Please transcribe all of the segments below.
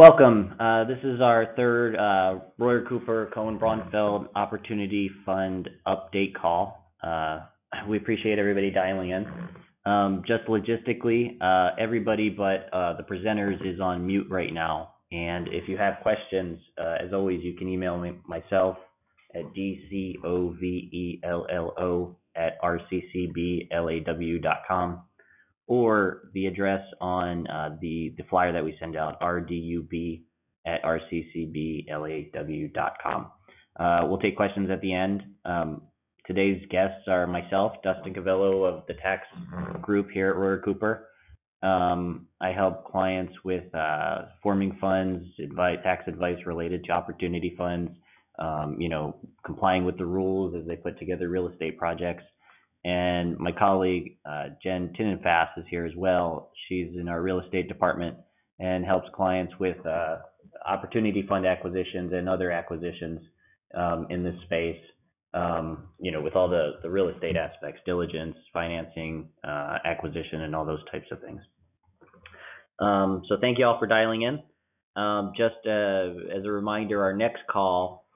Welcome. Uh, this is our third uh, Royer Cooper Cohen Braunfeld Opportunity Fund update call. Uh, we appreciate everybody dialing in. Um, just logistically, everybody but the presenters is on mute right now. And if you have questions, as always, you can email me, myself at dcovello@rccblaw.com, or the address on uh, the the flyer that we send out, rdub@rccblaw.com. Uh we'll take questions at the end. Um, today's guests are myself, Dustin Covello of the tax group here at Royer Cooper. Um, I help clients with uh, forming funds, tax advice related to opportunity funds, um, you know, complying with the rules as they put together real estate projects. And my colleague, uh, Jen Tinenfass, is here as well. She's in our real estate department and helps clients with uh, opportunity fund acquisitions and other acquisitions um, in this space, um, you know, with all the the real estate aspects, diligence, financing, uh, acquisition, and all those types of things. Um, so thank you all for dialing in. Um, just as a reminder, our next call,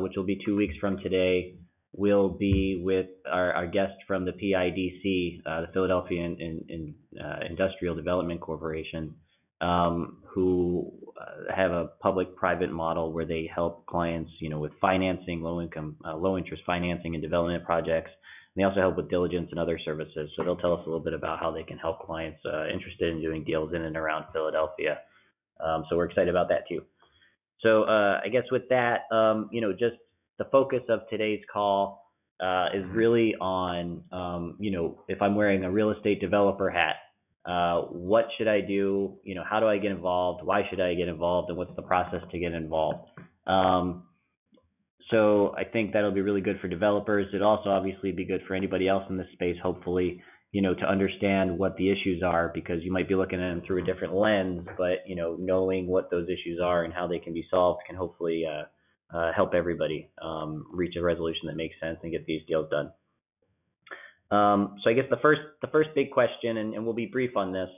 which will be two weeks from today, will be with our our guest from the PIDC, uh, the Philadelphia uh, Industrial Development Corporation, um, who uh, have a public-private model where they help clients, you know, with financing, low-income, low-interest financing and development projects. And They also help with diligence and other services. So they'll tell us a little bit about how they can help clients interested in doing deals in and around Philadelphia. Um, so we're excited about that too. So uh, I guess with that, um, you know, just the focus of today's call uh, is mm-hmm. really on, um, you know, if I'm wearing a real estate developer hat, uh, what should I do? You know, how do I get involved? Why should I get involved? And what's the process to get involved? Um, so I think that'll be really good for developers. It'll also obviously be good for anybody else in this space, hopefully, you know, to understand what the issues are, because you might be looking at them through a different lens. But, you know, knowing what those issues are and how they can be solved can hopefully uh, Uh, help everybody um, reach a resolution that makes sense and get these deals done. Um, so I guess the first the first big question, and we'll be brief on this,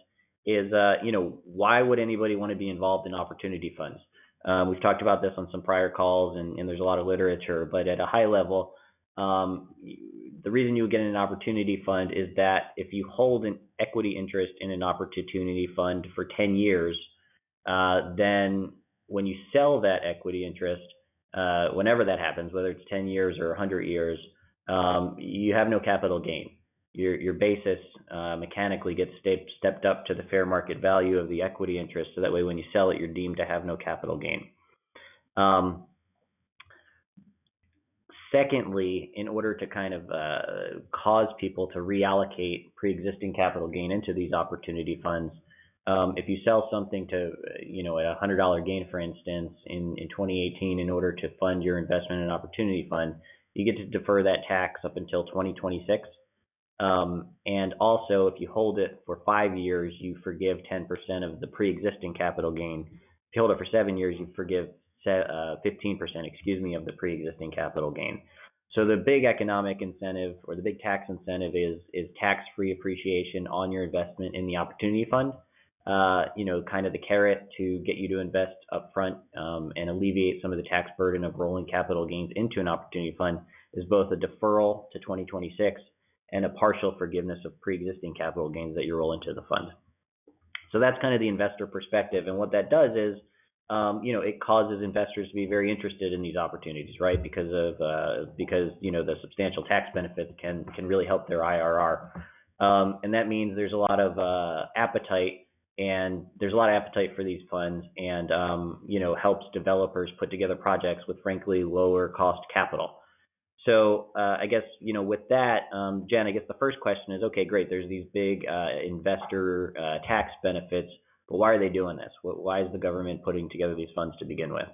is, uh, you know, why would anybody wanna be involved in opportunity funds? Uh, we've talked about this on some prior calls, and there's a lot of literature. But at a high level, um, the reason you would get an opportunity fund is that if you hold an equity interest in an opportunity fund for 10 years, then when you sell that equity interest, Uh, whenever that happens, whether it's 10 years or 100 years, um, you have no capital gain. Your basis uh, mechanically gets stepped up to the fair market value of the equity interest, so that way when you sell it, you're deemed to have no capital gain. Um, secondly, in order to kind of uh, cause people to reallocate pre-existing capital gain into these opportunity funds, um, if you sell something to, you know, at a hundred dollar gain, for instance, in, in 2018, in order to fund your investment in opportunity fund, you get to defer that tax up until 2026. Um, and also, if you hold it for five years, you forgive 10% of the pre-existing capital gain. If you hold it for seven years, you forgive uh, 15%, excuse me, of the pre-existing capital gain. So the big economic incentive or the big tax incentive is is tax-free appreciation on your investment in the opportunity fund. Uh, you know, kind of the carrot to get you to invest upfront um, and alleviate some of the tax burden of rolling capital gains into an opportunity fund is both a deferral to 2026 and a partial forgiveness of pre-existing capital gains that you roll into the fund. So that's kind of the investor perspective, and what that does is, um, you know, it causes investors to be very interested in these opportunities, right? Because of uh, because you know the substantial tax benefits can can really help their IRR, um, and that means there's a lot of uh, appetite and there's a lot of appetite for these funds and um, you know helps developers put together projects with frankly lower cost capital. So uh, i guess you know with that um, jen i guess the first question is okay great there's these big uh, investor uh, tax benefits but why are they doing this? Why is the government putting together these funds to begin with?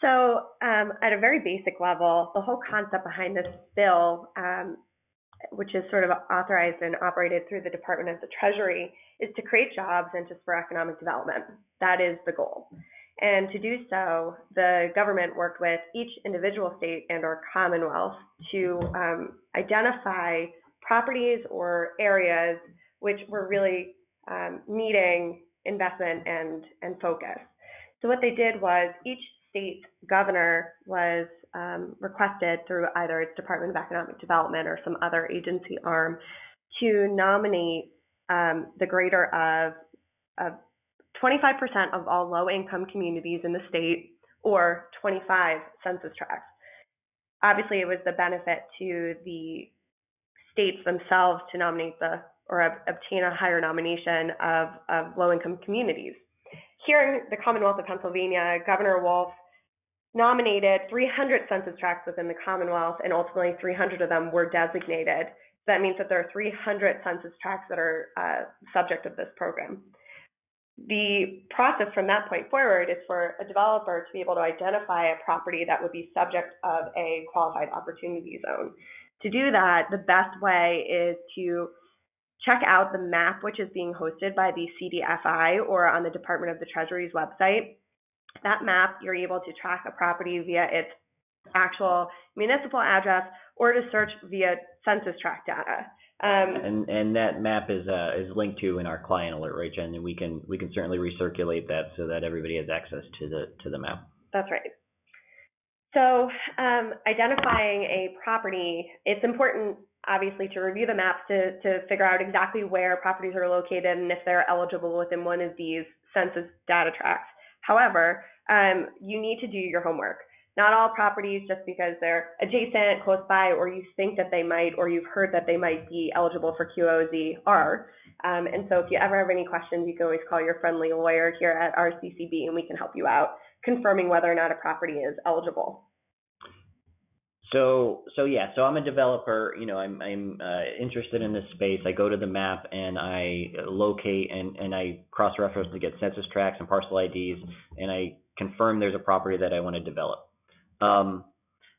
So um, at a very basic level the whole concept behind this bill um, which is sort of authorized and operated through the Department of the Treasury, is to create jobs and to spur economic development. That is the goal. And to do so, the government worked with each individual state and or commonwealth to um, identify properties or areas which were really um, needing investment and, and focus. So what they did was each state governor was um, requested through either its Department of Economic Development or some other agency arm to nominate um, the greater of, of 25% of all low income communities in the state or 25 census tracts. Obviously, it was the benefit to the states themselves to nominate the or obtain a higher nomination of, of low income communities. Here in the Commonwealth of Pennsylvania, Governor Wolf nominated 300 census tracts within the Commonwealth, and ultimately 300 of them were designated. So that means that there are 300 census tracts that are uh, subject of this program. The process from that point forward is for a developer to be able to identify a property that would be subject of a qualified opportunity zone. To do that, the best way is to check out the map which is being hosted by the CDFI or on the Department of the Treasury's website that map, you're able to track a property via its actual municipal address or to search via census tract data. Um, and and that map is uh, is linked to in our client alert, right, Jen? And we can we can certainly recirculate that so that everybody has access to the to the map. That's right. So um, identifying a property, it's important obviously to review the maps to to figure out exactly where properties are located and if they're eligible within one of these census data tracts. However, um, you need to do your homework. Not all properties, just because they're adjacent, close by, or you think that they might, or you've heard that they might be eligible for QOZ, are. Um, and so if you ever have any questions, you can always call your friendly lawyer here at RCCB and we can help you out confirming whether or not a property is eligible. So so yeah, so I'm a developer. You know, I'm I'm uh, interested in this space. I go to the map and I locate and and I cross reference to get census tracts and parcel IDs, and I confirm there's a property that I want to develop. Um,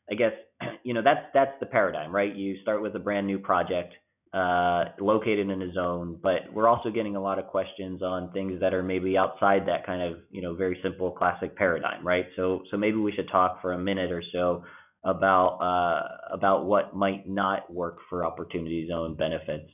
I guess you know that's that's the paradigm, right? You start with a brand new project uh, located in a zone, but we're also getting a lot of questions on things that are maybe outside that kind of you know very simple classic paradigm, right? So so maybe we should talk for a minute or so about uh, about what might not work for opportunity zone benefits.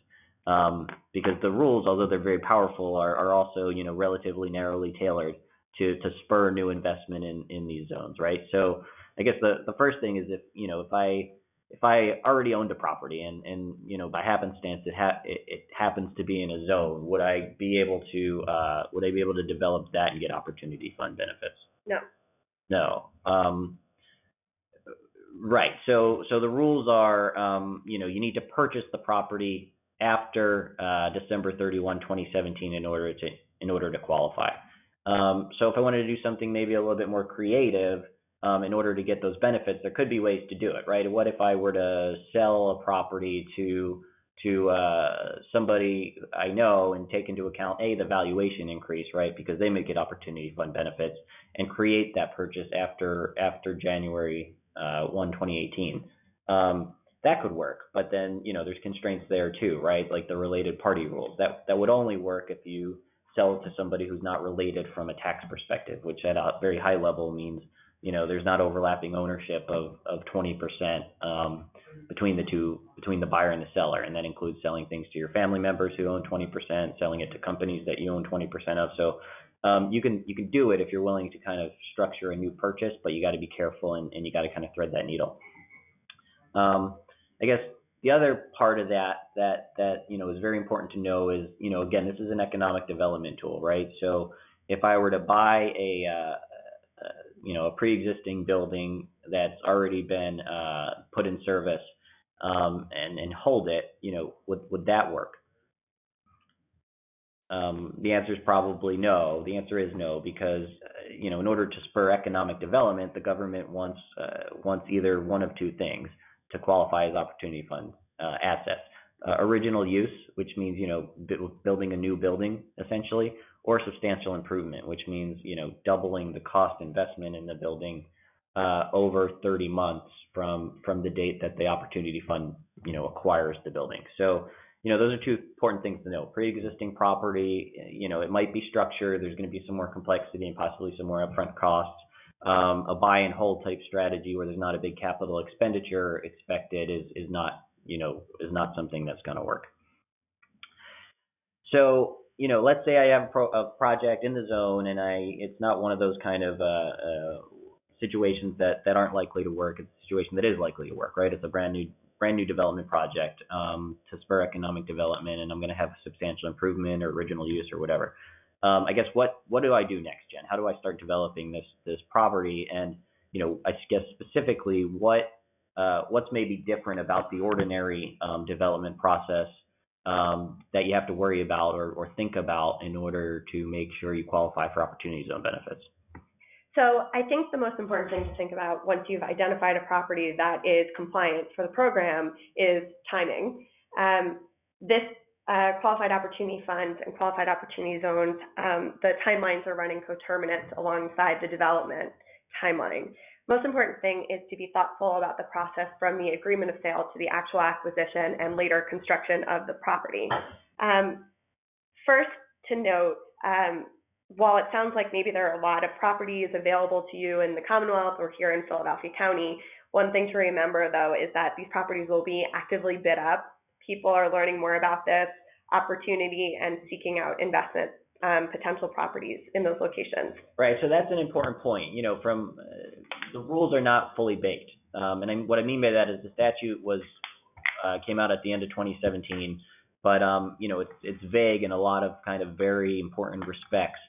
Um, because the rules, although they're very powerful, are, are also you know relatively narrowly tailored to to spur new investment in in these zones, right? So I guess the the first thing is if you know if I if I already owned a property and and you know by happenstance it ha- it, it happens to be in a zone, would I be able to uh, would I be able to develop that and get opportunity fund benefits? No. No. Um, Right. So so the rules are, um, you know, you need to purchase the property after uh, December 31, 2017, in order to in order to qualify. Um, so if I wanted to do something maybe a little bit more creative, um, in order to get those benefits, there could be ways to do it, right? What if I were to sell a property to to uh, somebody I know and take into account a the valuation increase, right? Because they may get opportunity fund benefits and create that purchase after after January uh, 1, 2018. Um, that could work, but then you know there's constraints there too, right? Like the related party rules. That that would only work if you sell it to somebody who's not related from a tax perspective, which at a very high level means you know there's not overlapping ownership of of 20% um, between the two between the buyer and the seller, and that includes selling things to your family members who own 20%, selling it to companies that you own 20% of. So um, you can you can do it if you're willing to kind of structure a new purchase, but you got to be careful and, and you got to kind of thread that needle. Um, I guess the other part of that that that you know is very important to know is you know again this is an economic development tool, right? So if I were to buy a uh, uh, you know a pre-existing building that's already been uh, put in service um, and and hold it, you know would would that work? Um, the answer is probably no. The answer is no because uh, you know in order to spur economic development, the government wants uh, wants either one of two things to qualify as opportunity fund uh, assets: original use, which means you know building a new building essentially, or substantial improvement, which means you know doubling the cost investment in the building over 30 months from from the date that the opportunity fund you know acquires the building. So you know, those are two important things to know. Pre-existing property, you know, it might be structured. There's going to be some more complexity and possibly some more upfront costs. Um, a buy and hold type strategy where there's not a big capital expenditure expected is is not, you know, is not something that's going to work. So, you know, let's say I have a, pro, a, project in the zone and I it's not one of those kind of uh, uh, situations that that aren't likely to work. It's a situation that is likely to work, right? It's a brand new brand new development project um, to spur economic development, and I'm going to have substantial improvement or original use or whatever. Um, I guess what what do I do next, Jen? How do I start developing this this property? And you know, I guess specifically, what uh, what's maybe different about the ordinary um, development process um, that you have to worry about or, or think about in order to make sure you qualify for opportunity zone benefits? So I think the most important thing to think about once you've identified a property that is compliant for the program is timing. Um, this uh, qualified opportunity funds and qualified opportunity zones, um, the timelines are running coterminous alongside the development timeline. Most important thing is to be thoughtful about the process from the agreement of sale to the actual acquisition and later construction of the property. Um, first to note, um, while it sounds like maybe there are a lot of properties available to you in the Commonwealth or here in Philadelphia County, one thing to remember though is that these properties will be actively bid up. People are learning more about this opportunity and seeking out investment um, potential properties in those locations. Right. So that's an important point. You know, from uh, the rules are not fully baked, um, and I, what I mean by that is the statute was uh, came out at the end of 2017, but um, you know it's it's vague in a lot of kind of very important respects.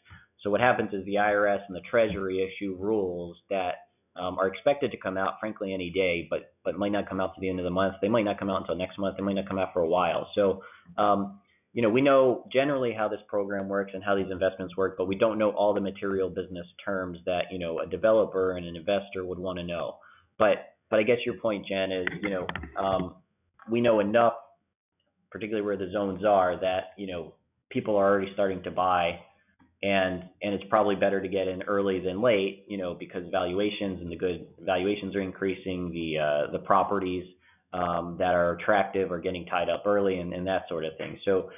So what happens is the IRS and the Treasury issue rules that um, are expected to come out, frankly, any day, but but might not come out to the end of the month. They might not come out until next month. They might not come out for a while. So, um, you know, we know generally how this program works and how these investments work, but we don't know all the material business terms that you know a developer and an investor would want to know. But but I guess your point, Jen, is you know um, we know enough, particularly where the zones are, that you know people are already starting to buy and and it's probably better to get in early than late, you know, because valuations and the good valuations are increasing, the uh, the properties um, that are attractive are getting tied up early, and, that sort of thing. So.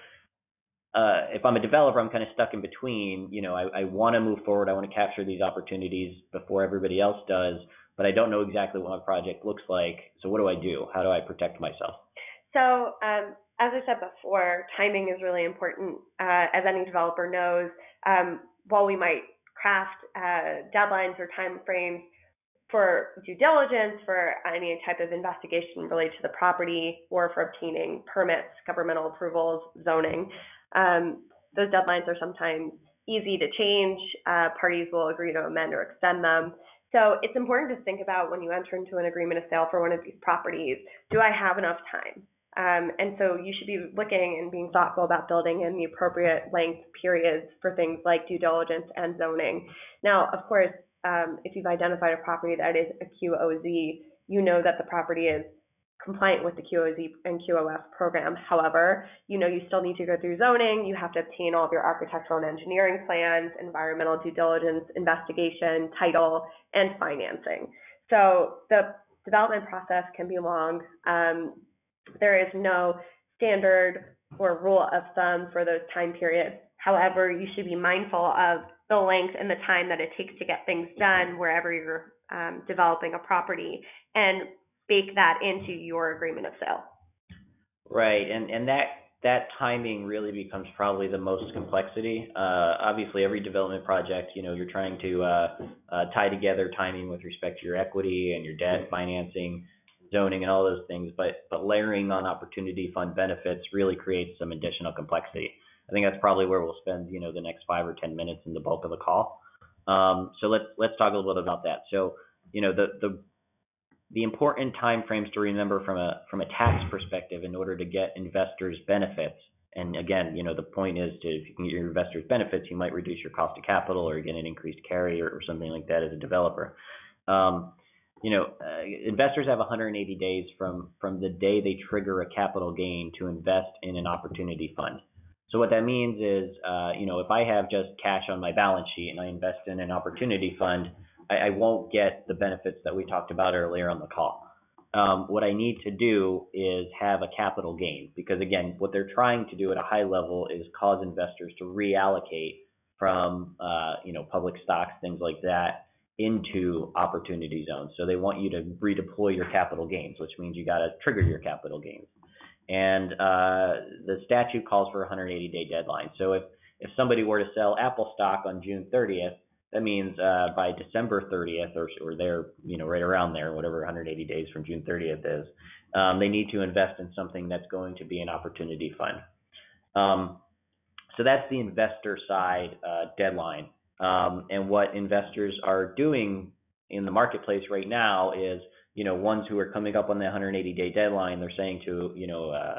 Uh, if I'm a developer, I'm kind of stuck in between. You know, I, to move forward. I want to capture these opportunities before everybody else does, but I don't know exactly what my project looks like. So what do I do? How do I protect myself? So um, as I said before, timing is really important. Uh, as any developer knows, um, while we might craft uh, deadlines or time frames for due diligence, for any type of investigation related to the property, or for obtaining permits, governmental approvals, zoning, um, those deadlines are sometimes easy to change. Uh, parties will agree to amend or extend them. So it's important to think about when you enter into an agreement of sale for one of these properties, do I have enough time? Um, and so you should be looking and being thoughtful about building in the appropriate length periods for things like due diligence and zoning. Now, of course, um, if you've identified a property that is a QOZ, you know that the property is compliant with the QOZ and QOF program. However, you know, you still need to go through zoning, you have to obtain all of your architectural and engineering plans, environmental due diligence, investigation, title, and financing. So the development process can be long. Um, there is no standard or rule of thumb for those time periods. However, you should be mindful of the length and the time that it takes to get things done wherever you're um, developing a property and bake that into your agreement of sale. Right, and and that that timing really becomes probably the most complexity. Uh, obviously, every development project, you know, you're trying to uh, uh, tie together timing with respect to your equity and your debt financing, zoning, and all those things. But but layering on opportunity fund benefits really creates some additional complexity. I think that's probably where we'll spend, you know, the next five or ten minutes in the bulk of the call. Um, so let's let's talk a little bit about that. So, you know, the the the important timeframes to remember from a from a tax perspective in order to get investors benefits. And again, you know, the point is to if you can get your investors benefits, you might reduce your cost of capital or get an increased carry or, or something like that as a developer. Um, you know, uh, investors have 180 days from from the day they trigger a capital gain to invest in an opportunity fund. So what that means is, uh, you know, if I have just cash on my balance sheet and I invest in an opportunity fund, I, I won't get the benefits that we talked about earlier on the call. Um, what I need to do is have a capital gain because again, what they're trying to do at a high level is cause investors to reallocate from, uh, you know, public stocks, things like that, into opportunity zones. So they want you to redeploy your capital gains, which means you got to trigger your capital gains. And uh, the statute calls for a 180 day deadline. So if if somebody were to sell Apple stock on June 30th, that means uh, by December 30th or, or there, you know, right around there, whatever 180 days from June 30th is, um, they need to invest in something that's going to be an opportunity fund. Um, so that's the investor side uh, deadline. Um, and what investors are doing in the marketplace right now is, you know, ones who are coming up on the 180 day deadline, they're saying to, you know, uh,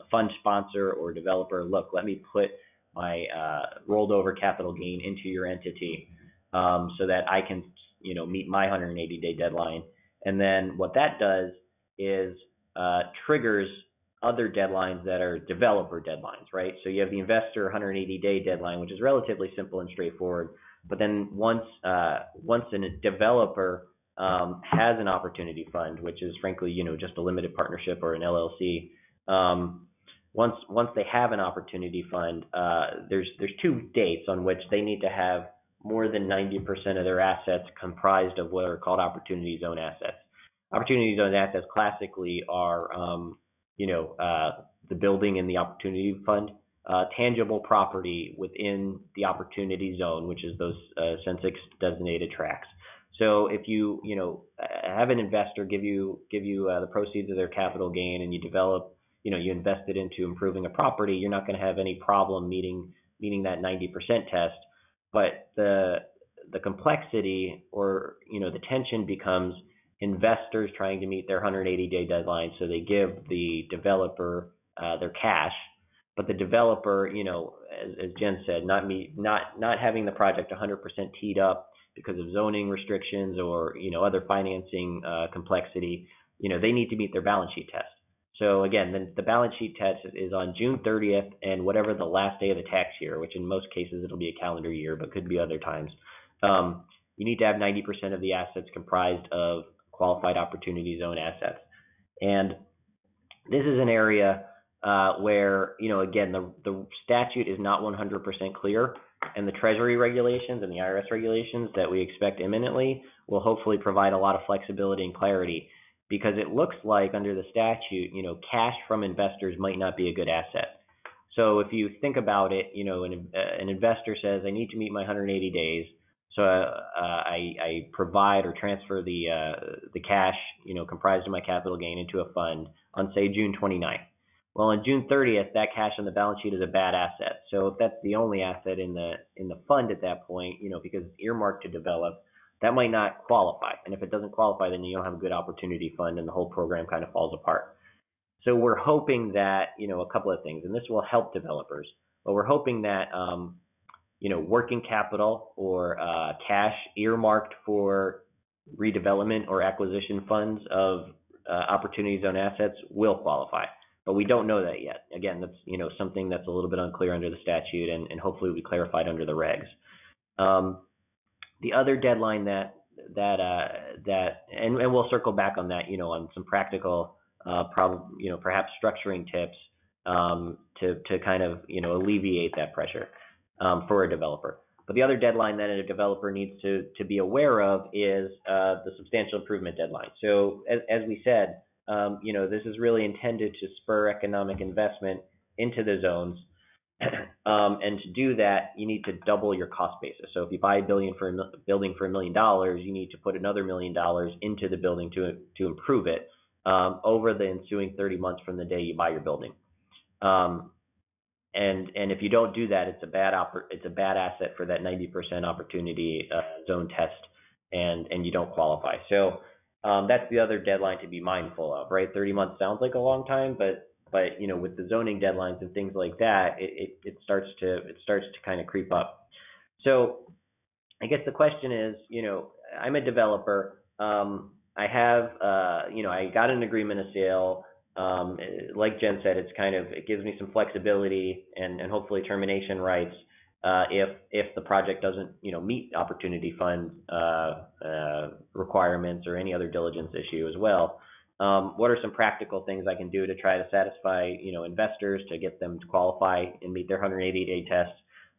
a fund sponsor or developer, look, let me put my uh, rolled over capital gain into your entity um, so that I can, you know, meet my 180 day deadline. And then what that does is uh, triggers other deadlines that are developer deadlines, right? So you have the investor 180 day deadline, which is relatively simple and straightforward. But then once uh, once a developer um, has an opportunity fund, which is frankly, you know, just a limited partnership or an LLC, um, once once they have an opportunity fund, uh, there's there's two dates on which they need to have more than 90% of their assets comprised of what are called opportunity zone assets. Opportunity zone assets classically are, um, you know, uh, the building in the opportunity fund, uh, tangible property within the opportunity zone, which is those uh, Census designated tracts. So if you, you know, have an investor give you give you uh, the proceeds of their capital gain and you develop you know you invested into improving a property, you're not going to have any problem meeting meeting that 90% test. But the the complexity or you know the tension becomes investors trying to meet their 180 day deadline, so they give the developer uh, their cash, but the developer, you know, as, as Jen said, not me, not not having the project 100% teed up because of zoning restrictions or you know other financing uh, complexity, you know, they need to meet their balance sheet test. So again, the, the balance sheet test is on June 30th and whatever the last day of the tax year, which in most cases it'll be a calendar year, but could be other times. Um, you need to have 90% of the assets comprised of qualified opportunity zone assets. And this is an area uh, where, you know, again, the, the statute is not 100% clear, and the Treasury regulations and the IRS regulations that we expect imminently will hopefully provide a lot of flexibility and clarity because it looks like under the statute, you know, cash from investors might not be a good asset. So if you think about it, you know, an, uh, an investor says, I need to meet my 180 days. So uh, I, I provide or transfer the uh, the cash, you know, comprised of my capital gain into a fund on say June 29th. Well, on June 30th, that cash on the balance sheet is a bad asset. So if that's the only asset in the in the fund at that point, you know, because it's earmarked to develop, that might not qualify. And if it doesn't qualify, then you don't have a good opportunity fund and the whole program kind of falls apart. So we're hoping that, you know, a couple of things, and this will help developers, but we're hoping that, um, you know, working capital or uh, cash earmarked for redevelopment or acquisition funds of uh, opportunity zone assets will qualify. But we don't know that yet. Again, that's, you know, something that's a little bit unclear under the statute and, and hopefully will be clarified under the regs. Um, the other deadline that, that, uh, that, and, and we'll circle back on that, you know, on some practical, uh, you know, perhaps structuring tips, um, to, to kind of, you know, alleviate that pressure, um, for a developer. But the other deadline that a developer needs to, to be aware of is uh, the substantial improvement deadline. So as, as we said, um, you know, this is really intended to spur economic investment into the zones. um, and to do that, you need to double your cost basis. So if you buy a billion for a building for a million dollars, you need to put another million dollars into the building to to improve it um, over the ensuing 30 months from the day you buy your building. Um, and and if you don't do that, it's a bad oper- it's a bad asset for that 90% opportunity uh, zone test, and you don't qualify. So um, that's the other deadline to be mindful of, right? 30 months sounds like a long time, but but you know with the zoning deadlines and things like that, it it, it starts to it starts to kind of creep up. So I guess the question is, you know, I'm a developer. Um, I have, uh, you know, I got an agreement of sale. Um, like Jen said, it's kind of it gives me some flexibility and, and hopefully termination rights uh, if if the project doesn't you know meet opportunity fund uh, uh, requirements or any other diligence issue as well. Um, what are some practical things I can do to try to satisfy you know investors to get them to qualify and meet their 180 day test,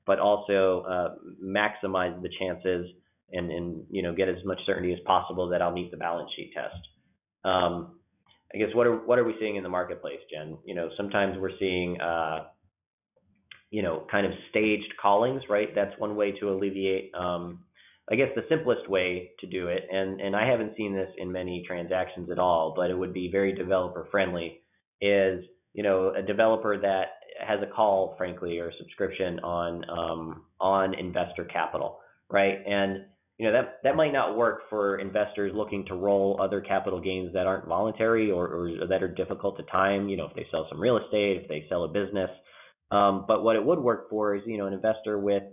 but also uh, maximize the chances and and you know get as much certainty as possible that I'll meet the balance sheet test. Um, I guess what are what are we seeing in the marketplace, Jen? You know, sometimes we're seeing uh, you know kind of staged callings, right? That's one way to alleviate. Um, I guess the simplest way to do it, and and I haven't seen this in many transactions at all, but it would be very developer friendly. Is you know a developer that has a call, frankly, or subscription on um, on investor capital, right? You know that that might not work for investors looking to roll other capital gains that aren't voluntary or, or that are difficult to time. You know, if they sell some real estate, if they sell a business. Um, but what it would work for is you know an investor with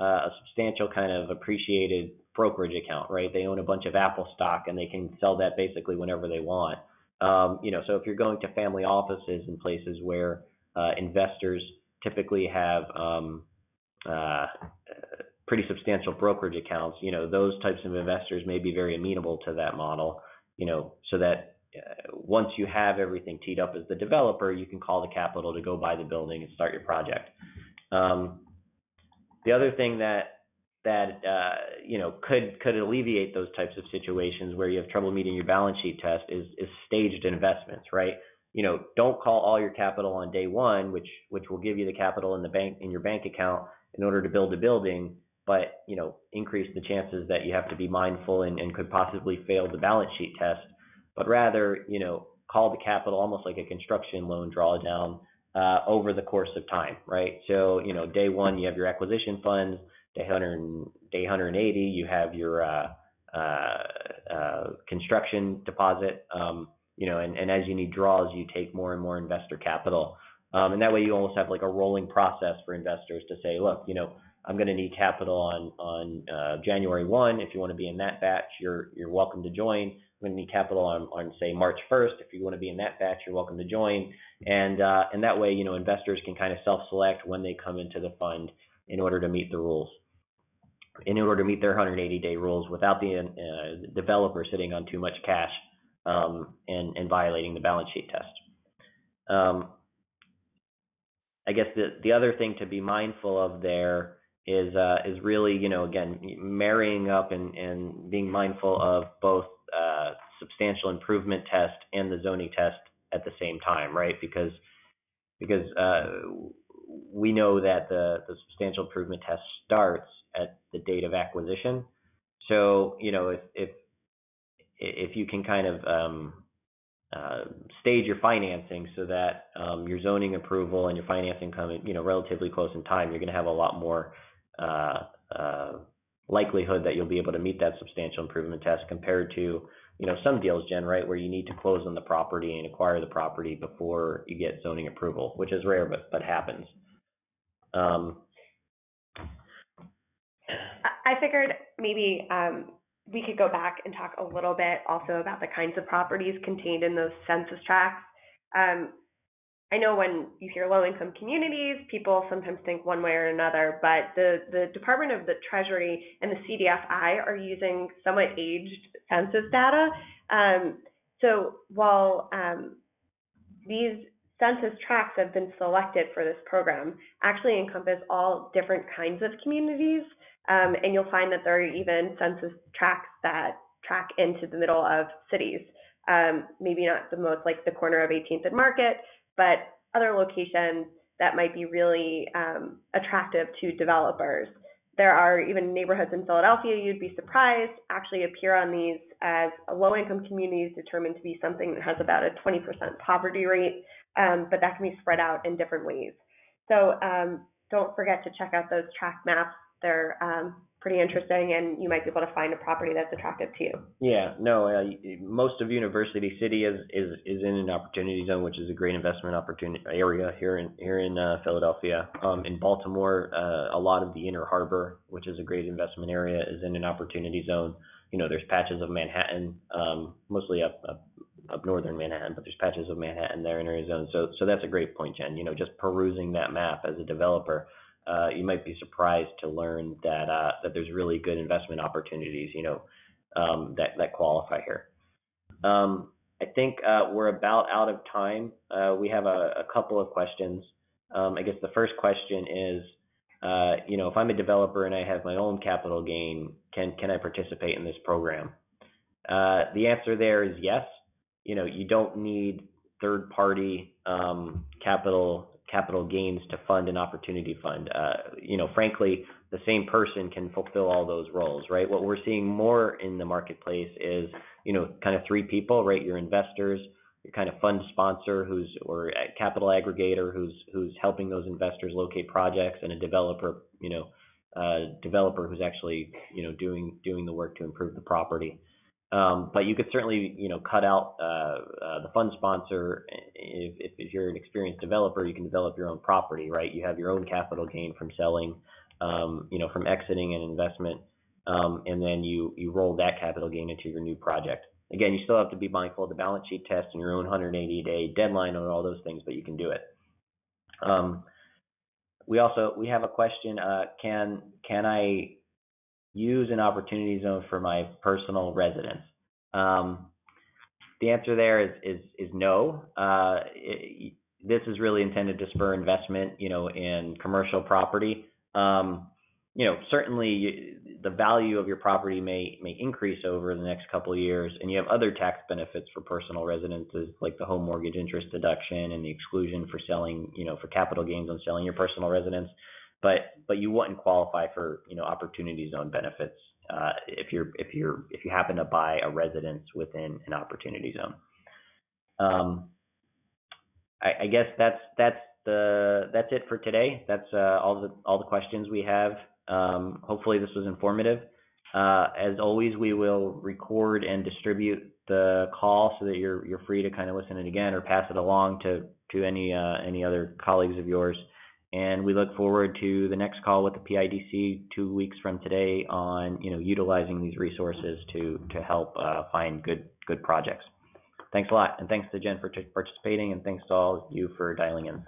uh, a substantial kind of appreciated brokerage account, right? They own a bunch of Apple stock and they can sell that basically whenever they want. Um, you know, so if you're going to family offices and places where uh, investors typically have um, uh, pretty substantial brokerage accounts, you know, those types of investors may be very amenable to that model, you know, so that uh, once you have everything teed up as the developer, you can call the capital to go buy the building and start your project. Um, the other thing that that uh, you know could could alleviate those types of situations where you have trouble meeting your balance sheet test is is staged investments, right? You know, don't call all your capital on day one, which which will give you the capital in the bank in your bank account in order to build a building but you know increase the chances that you have to be mindful and, and could possibly fail the balance sheet test, but rather you know call the capital almost like a construction loan drawdown uh, over the course of time, right? So you know day one you have your acquisition funds, day 100 day 180 you have your uh, uh, uh, construction deposit, um, you know, and, and as you need draws you take more and more investor capital. Um, and that way you almost have like a rolling process for investors to say, look, you know, I'm going to need capital on on uh, January 1. If you want to be in that batch, you're you're welcome to join. I'm going to need capital on on say March 1st. If you want to be in that batch, you're welcome to join. And uh, and that way, you know, investors can kind of self-select when they come into the fund in order to meet the rules. In order to meet their 180-day rules without the uh, developer sitting on too much cash um, and and violating the balance sheet test. Um, I guess the the other thing to be mindful of there is uh, is really you know again marrying up and, and being mindful of both uh, substantial improvement test and the zoning test at the same time, right? Because because uh, we know that the the substantial improvement test starts at the date of acquisition. So you know if if if you can kind of um, uh, stage your financing so that um, your zoning approval and your financing come you know relatively close in time, you're going to have a lot more likelihood that you'll be able to meet that substantial improvement test compared to, you know, some deals, Jen, right, where you need to close on the property and acquire the property before you get zoning approval, which is rare, but but happens. Um, I figured maybe um, we could go back and talk a little bit also about the kinds of properties contained in those census tracts. Um, I know when you hear low-income communities, people sometimes think one way or another, but the, the Department of the Treasury and the CDFI are using somewhat aged census data. Um, so while um, these census tracts have been selected for this program, actually encompass all different kinds of communities, um, and you'll find that there are even census tracts that track into the middle of cities. Um, maybe not the most like the corner of 18th and Market, but other locations that might be really um, attractive to developers. There are even neighborhoods in Philadelphia, you'd be surprised, actually appear on these as low income communities determined to be something that has about a 20% poverty rate, um, but that can be spread out in different ways. So um, don't forget to check out those tract maps. They're um, pretty interesting, and you might be able to find a property that's attractive to you. Yeah, no, uh, most of University City is, is is in an opportunity zone, which is a great investment opportunity area here in here in uh, Philadelphia. Um, in Baltimore, uh, a lot of the Inner Harbor, which is a great investment area, is in an opportunity zone. You know, there's patches of Manhattan, um, mostly up, up up northern Manhattan, but there's patches of Manhattan there in area zone. So so that's a great point, Jen. You know, just perusing that map as a developer you might be surprised to learn that uh, that there's really good investment opportunities, you know, um, that qualify here. Um, I think uh, we're about out of time. Uh, we have a, couple of questions. Um, I guess the first question is, uh, you know, if I'm a developer and I have my own capital gain, can can I participate in this program? Uh, the answer there is yes. You know, you don't need third party um, capital capital gains to fund an opportunity fund. Uh, you know, frankly, the same person can fulfill all those roles, right? What we're seeing more in the marketplace is, you know, kind of three people, right? Your investors, your kind of fund sponsor who's or capital aggregator who's who's helping those investors locate projects, and a developer, you know, uh, developer who's actually, you know, doing doing the work to improve the property. Um, but you could certainly, you know, cut out uh, uh, the fund sponsor. If, if, you're an experienced developer, you can develop your own property, right? You have your own capital gain from selling, um, you know, from exiting an investment, um, and then you you roll that capital gain into your new project. Again, you still have to be mindful of the balance sheet test and your own 180 day deadline on all those things, but you can do it. Um, we also we have a question. Uh, can can I use an opportunity zone for my personal residence? Um, the answer there is is, is no. Uh, it, this is really intended to spur investment, you know, in commercial property. Um, you know, certainly you, the value of your property may may increase over the next couple of years, and you have other tax benefits for personal residences, like the home mortgage interest deduction and the exclusion for selling, you know, for capital gains on selling your personal residence but but you wouldn't qualify for you know opportunity zone benefits uh, if you're if you're if you happen to buy a residence within an opportunity zone. Um, I, I guess that's that's the that's it for today. That's uh, all the all the questions we have. Um, hopefully this was informative. Uh, as always, we will record and distribute the call so that you're you're free to kind of listen it again or pass it along to to any uh, any other colleagues of yours. And we look forward to the next call with the PIDC two weeks from today on, you know, utilizing these resources to to help uh, find good good projects. Thanks a lot, and thanks to Jen for participating, and thanks to all of you for dialing in.